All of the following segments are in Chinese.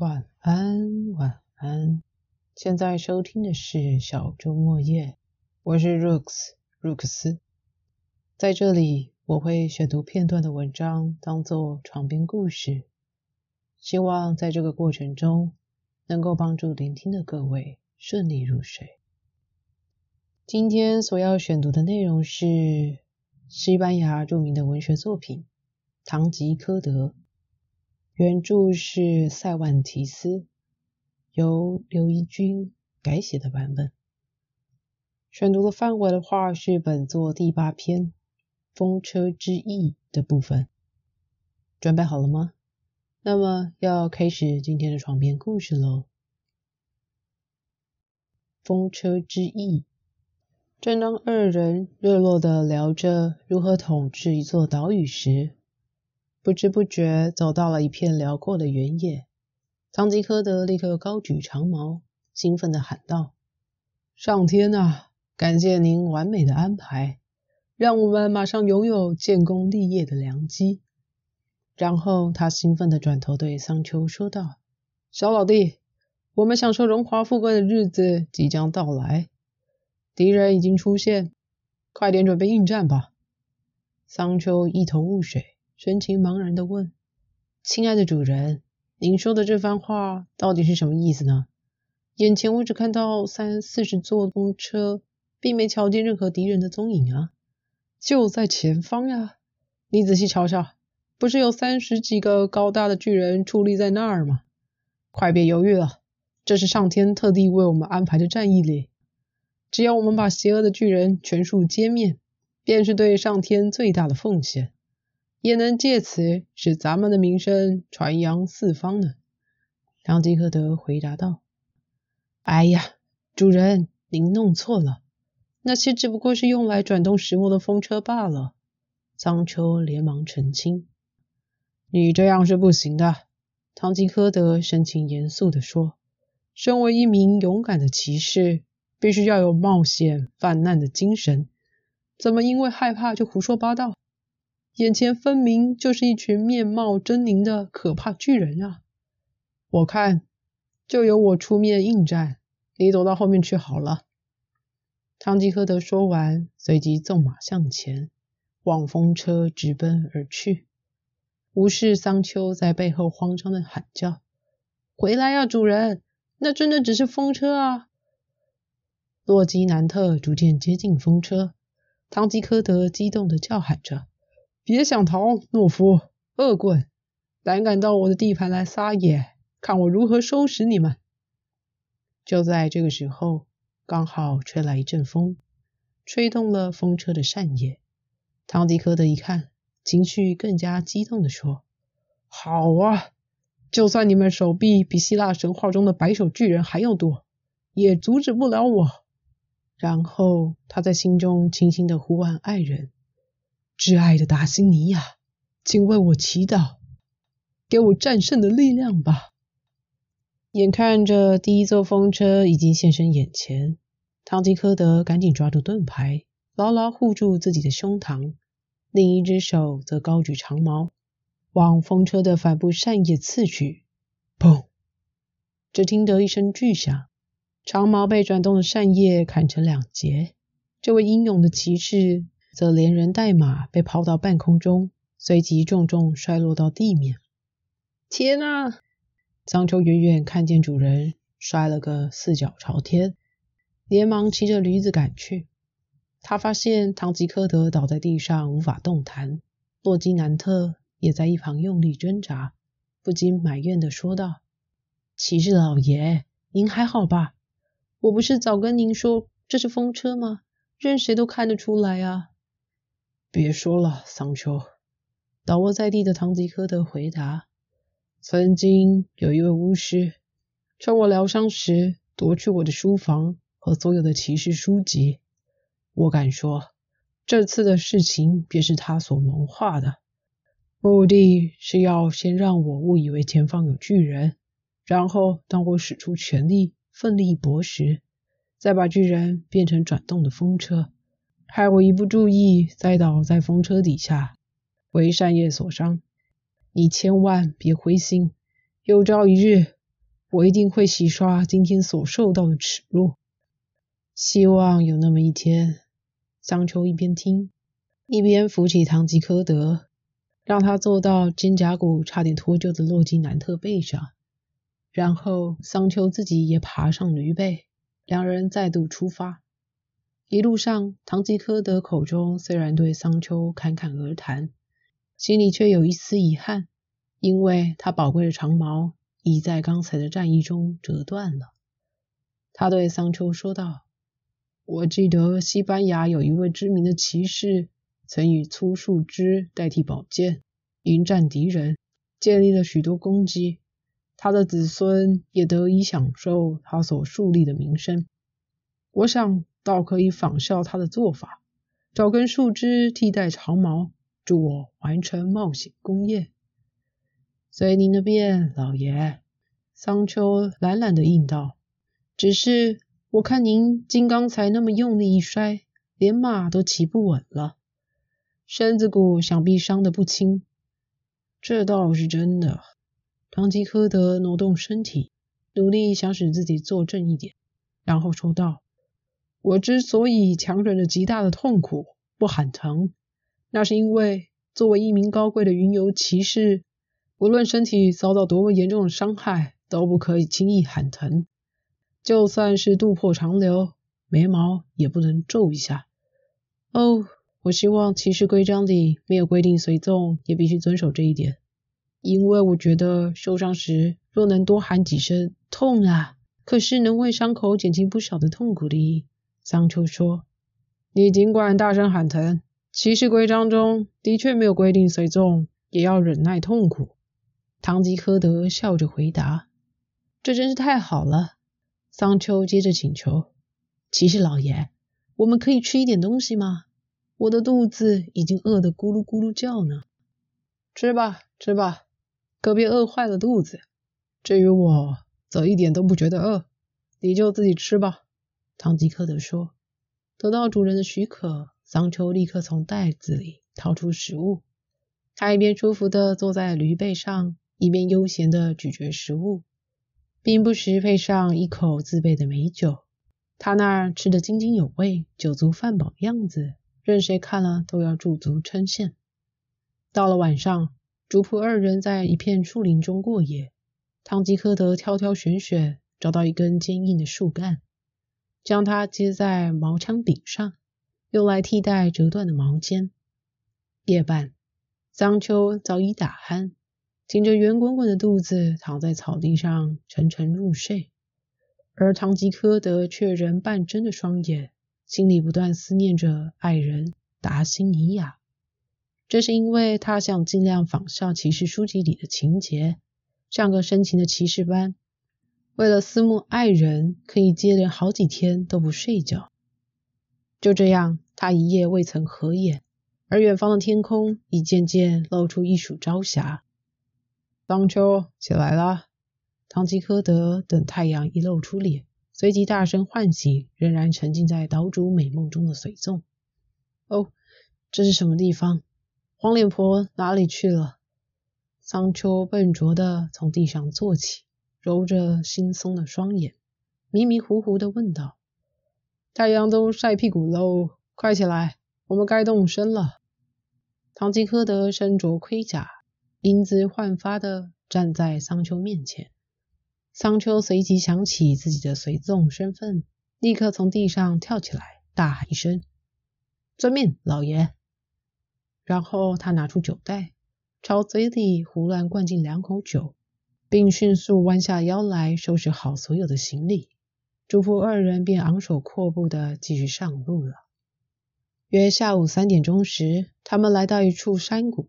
晚安，晚安。现在收听的是小周末夜，我是 Rooks 鲁克斯。在这里，我会选读片段的文章，当做床边故事。希望在这个过程中，能够帮助聆听的各位顺利入睡。今天所要选读的内容是西班牙著名的文学作品《堂吉诃德》，原著是塞万提斯，由刘怡君改写的版本。选读的范围的话是本作第八篇《风车之翼》的部分。准备好了吗？那么要开始今天的床边故事喽，《风车之翼》。正当二人热络的聊着如何统治一座岛屿时，不知不觉走到了一片辽阔的原野。堂吉诃德立刻高举长矛，兴奋地喊道：“上天啊，感谢您完美的安排，让我们马上拥有建功立业的良机。”然后他兴奋地转头对桑丘说道：“小老弟，我们享受荣华富贵的日子即将到来。”敌人已经出现，快点准备应战吧！桑丘一头雾水，神情茫然地问：“亲爱的主人，您说的这番话到底是什么意思呢？眼前我只看到三四十座公车，并没瞧见任何敌人的踪影啊！就在前方呀，你仔细瞧瞧，不是有三十几个高大的巨人矗立在那儿吗？快别犹豫了，这是上天特地为我们安排的战役里。”只要我们把邪恶的巨人全数歼灭，便是对上天最大的奉献，也能借此使咱们的名声传扬四方呢。唐吉诃德回答道：“哎呀，主人，您弄错了，那些只不过是用来转动石磨的风车罢了。”桑丘连忙澄清：“你这样是不行的。”唐吉诃德神情严肃地说：“身为一名勇敢的骑士。”必须要有冒险犯难的精神，怎么因为害怕就胡说八道？眼前分明就是一群面貌狰狞的可怕巨人啊！我看就由我出面应战，你躲到后面去好了。汤吉诃德说完，随即纵马向前，往风车直奔而去，无视桑丘在背后慌张的喊叫：“回来呀，主人！那真的只是风车啊！”洛基南特逐渐接近风车，唐吉诃德激动地叫喊着：“别想逃，懦夫、恶棍！胆敢到我的地盘来撒野，看我如何收拾你们！”就在这个时候，刚好吹来一阵风，吹动了风车的扇叶。唐吉诃德一看，情绪更加激动地说：“好啊，就算你们手臂比希腊神话中的白手巨人还要多，也阻止不了我。”然后他在心中轻轻的呼唤爱人：“挚爱的达西尼亚，请为我祈祷，给我战胜的力量吧。”眼看着第一座风车已经现身眼前，唐吉诃德赶紧抓住盾牌，牢牢护住自己的胸膛，另一只手则高举长矛，往风车的帆布扇叶刺去。砰！只听得一声巨响。长矛被转动的扇叶砍成两截，这位英勇的骑士则连人带马被抛到半空中，随即重重摔落到地面。天啊！桑丘远远看见主人摔了个四脚朝天，连忙骑着驴子赶去。他发现唐吉诃德倒在地上无法动弹，洛基南特也在一旁用力挣扎，不禁埋怨地说道：“骑士老爷，您还好吧？”我不是早跟您说这是风车吗？任谁都看得出来啊！别说了，桑丘。倒卧在地的堂吉诃德回答：“曾经有一位巫师，趁我疗伤时夺去我的书房和所有的骑士书籍。我敢说，这次的事情便是他所谋划的，目的是要先让我误以为前方有巨人，然后当我使出全力。”奋力一搏时，再把巨人变成转动的风车，害我一不注意栽倒在风车底下，为扇叶所伤。你千万别灰心，有朝一日我一定会洗刷今天所受到的耻辱。希望有那么一天。桑丘一边听，一边扶起堂吉诃德，让他坐到肩胛骨差点脱臼的洛基南特背上，然后桑丘自己也爬上驴背，两人再度出发。一路上，堂吉诃德口中虽然对桑丘侃侃而谈，心里却有一丝遗憾，因为他宝贵的长矛已在刚才的战役中折断了。他对桑丘说道。我记得西班牙有一位知名的骑士，曾以粗树枝代替宝剑，迎战敌人，建立了许多功绩。他的子孙也得以享受他所树立的名声。我想，倒可以仿效他的做法，找根树枝替代长矛，助我完成冒险工业。随您的便，老爷。桑丘懒懒的应道：“只是。”我看您今刚才那么用力一摔，连马都骑不稳了，身子骨想必伤得不轻。这倒是真的。唐吉诃德挪动身体，努力想使自己坐正一点，然后说道：“我之所以强忍着极大的痛苦不喊疼，那是因为作为一名高贵的云游骑士，无论身体遭到多么严重的伤害，都不可以轻易喊疼。”就算是肚破长流，眉毛也不能皱一下。哦，我希望骑士规章里没有规定随从也必须遵守这一点，因为我觉得受伤时若能多喊几声“痛啊”，可是能为伤口减轻不少的痛苦的。桑丘说：“你尽管大声喊疼，骑士规章中的确没有规定随从也要忍耐痛苦。”唐吉诃德笑着回答：“这真是太好了。”桑丘接着请求：“骑士老爷，我们可以吃一点东西吗？我的肚子已经饿得咕噜咕噜叫呢。”“吃吧，吃吧，可别饿坏了肚子。至于我，则一点都不觉得饿，你就自己吃吧。”唐吉诃德说。得到主人的许可，桑丘立刻从袋子里掏出食物。他一边舒服地坐在驴背上，一边悠闲地咀嚼食物。并不时配上一口自备的美酒，他那儿吃得津津有味、酒足饭饱的样子，任谁看了都要驻足称羡。到了晚上，主仆二人在一片树林中过夜。汤吉诃德挑挑选选，找到一根坚硬的树干，将它接在毛枪柄上，用来替代折断的毛尖。夜半，桑丘早已打鼾。挺着圆滚滚的肚子躺在草地上沉沉入睡，而唐吉诃德却仍半睁着双眼，心里不断思念着爱人达西尼亚。这是因为他想尽量仿效骑士书籍里的情节，像个深情的骑士般，为了思慕爱人，可以接连好几天都不睡觉。就这样，他一夜未曾合眼，而远方的天空已渐渐露出一束朝霞。桑丘起来了。唐吉诃德等太阳一露出脸，随即大声唤醒仍然沉浸在岛主美梦中的随从。哦，这是什么地方？黄脸婆哪里去了？桑丘笨拙地从地上坐起，揉着惺忪的双眼，迷迷糊糊地问道：“太阳都晒屁股喽，快起来，我们该动身了。”唐吉诃德身着盔甲。英姿焕发的站在桑丘面前，桑丘随即想起自己的随从身份，立刻从地上跳起来，大喊一声：“遵命，老爷！”然后他拿出酒袋，朝嘴里胡乱灌进两口酒，并迅速弯下腰来收拾好所有的行李，嘱咐二人便昂首阔步的继续上路了。约下午三点钟时，他们来到一处山谷。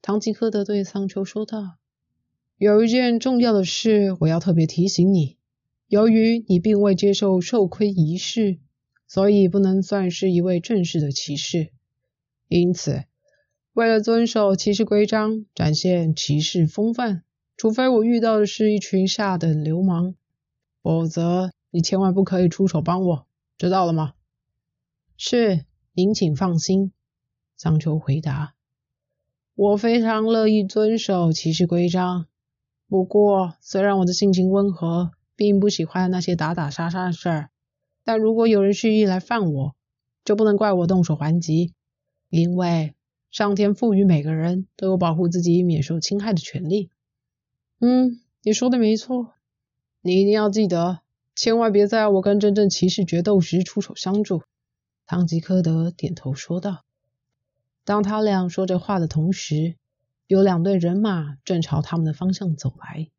唐吉诃德对桑丘说道：“有一件重要的事，我要特别提醒你。由于你并未接受受盔仪式，所以不能算是一位正式的骑士。因此，为了遵守骑士规章，展现骑士风范，除非我遇到的是一群下等流氓，否则你千万不可以出手帮我，知道了吗？”“是，您请放心。”桑丘回答。我非常乐意遵守骑士规章，不过，虽然我的性情温和，并不喜欢那些打打杀杀的事儿，但如果有人蓄意来犯我，就不能怪我动手还击，因为上天赋予每个人都有保护自己免受侵害的权利。嗯，你说的没错，你一定要记得，千万别在我跟真正骑士决斗时出手相助。唐吉诃德点头说道。当他俩说着话的同时，有两队人马正朝他们的方向走来，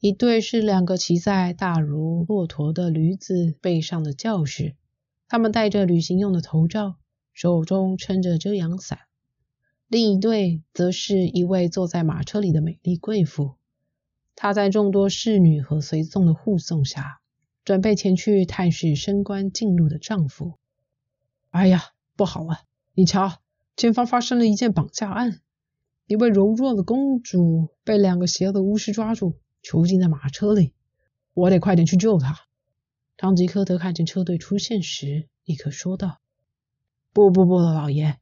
一队是两个骑在大如骆驼的驴子背上的教士，他们戴着旅行用的头罩，手中撑着遮阳伞；另一队则是一位坐在马车里的美丽贵妇，她在众多侍女和随从的护送下，准备前去探视升官进禄的丈夫。哎呀，不好了！你瞧，前方发生了一件绑架案。一位柔弱的公主被两个邪恶的巫师抓住，囚禁在马车里。我得快点去救她。唐吉诃德看见车队出现时，立刻说道：“不不不，老爷，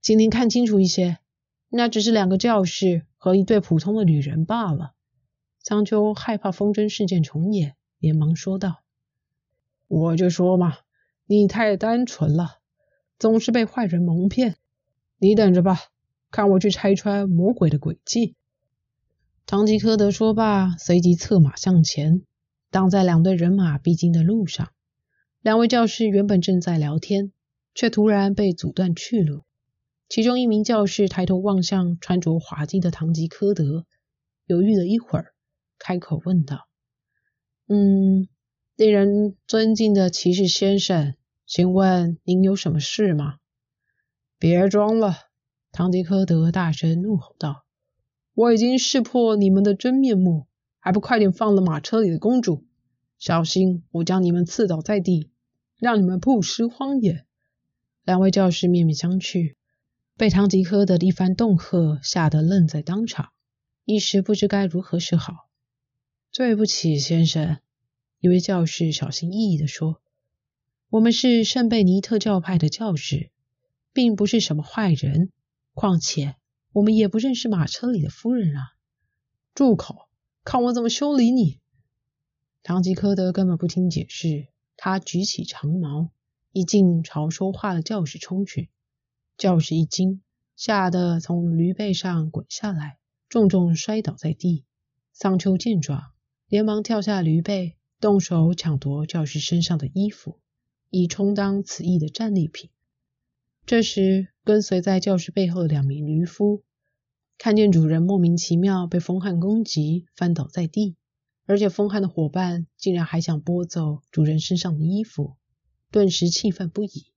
请您看清楚一些，那只是两个教士和一对普通的女人罢了。”桑丘害怕风筝事件重演，连忙说道：“我就说嘛，你太单纯了，总是被坏人蒙骗。你等着吧。”看我去拆穿魔鬼的诡计！唐吉诃德说罢，随即策马向前，挡在两队人马必经的路上。两位教士原本正在聊天，却突然被阻断去路。其中一名教士抬头望向穿着滑稽的唐吉诃德，犹豫了一会儿，开口问道：“嗯，令人尊敬的骑士先生，请问您有什么事吗？”别装了！唐吉诃德大声怒吼道：“我已经识破你们的真面目，还不快点放了马车里的公主！小心我将你们刺倒在地，让你们曝尸荒野！”两位教师面面相觑，被唐吉诃德的一番恫吓吓得愣在当场，一时不知该如何是好。“对不起，先生。”一位教士小心翼翼地说，“我们是圣贝尼特教派的教士，并不是什么坏人。”况且我们也不认识马车里的夫人啊！住口！看我怎么修理你！唐吉诃德根本不听解释，他举起长矛，一劲朝说话的教士冲去。教士一惊，吓得从驴背上滚下来，重重摔倒在地。桑丘见状，连忙跳下驴背，动手抢夺教师身上的衣服，以充当此役的战利品。这时，跟随在教室背后的两名驴夫看见主人莫名其妙被风汉攻击，翻倒在地，而且风汉的伙伴竟然还想剥走主人身上的衣服，顿时气愤不已。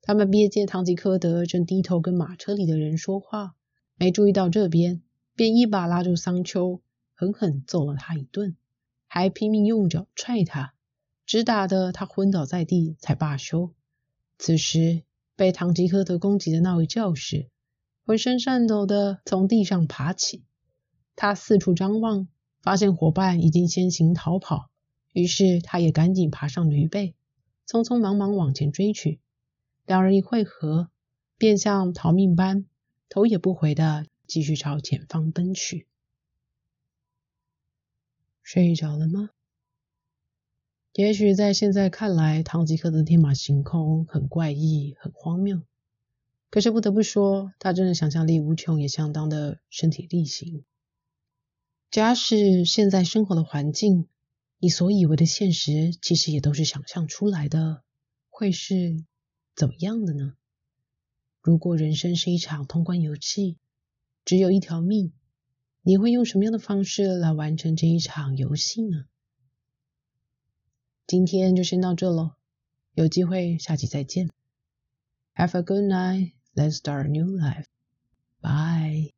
他们瞥见唐吉诃德正低头跟马车里的人说话，没注意到这边，便一把拉住桑丘，狠狠揍了他一顿，还拼命用脚踹他，直打得他昏倒在地才罢休。此时。被唐吉诃德攻击的那位教士，浑身颤抖的从地上爬起。他四处张望，发现伙伴已经先行逃跑，于是他也赶紧爬上驴背，匆匆忙忙往前追去。两人一会合，便像逃命般，头也不回的继续朝前方奔去。睡着了吗？也许在现在看来，唐吉诃德天马行空，很怪异，很荒谬。可是不得不说，他真的想象力无穷，也相当的身体力行。假使现在生活的环境，你所以为的现实，其实也都是想象出来的，会是怎么样的呢？如果人生是一场通关游戏，只有一条命，你会用什么样的方式来完成这一场游戏呢？今天就先到这喽，有机会下期再见。Have a good night. Let's start a new life. Bye.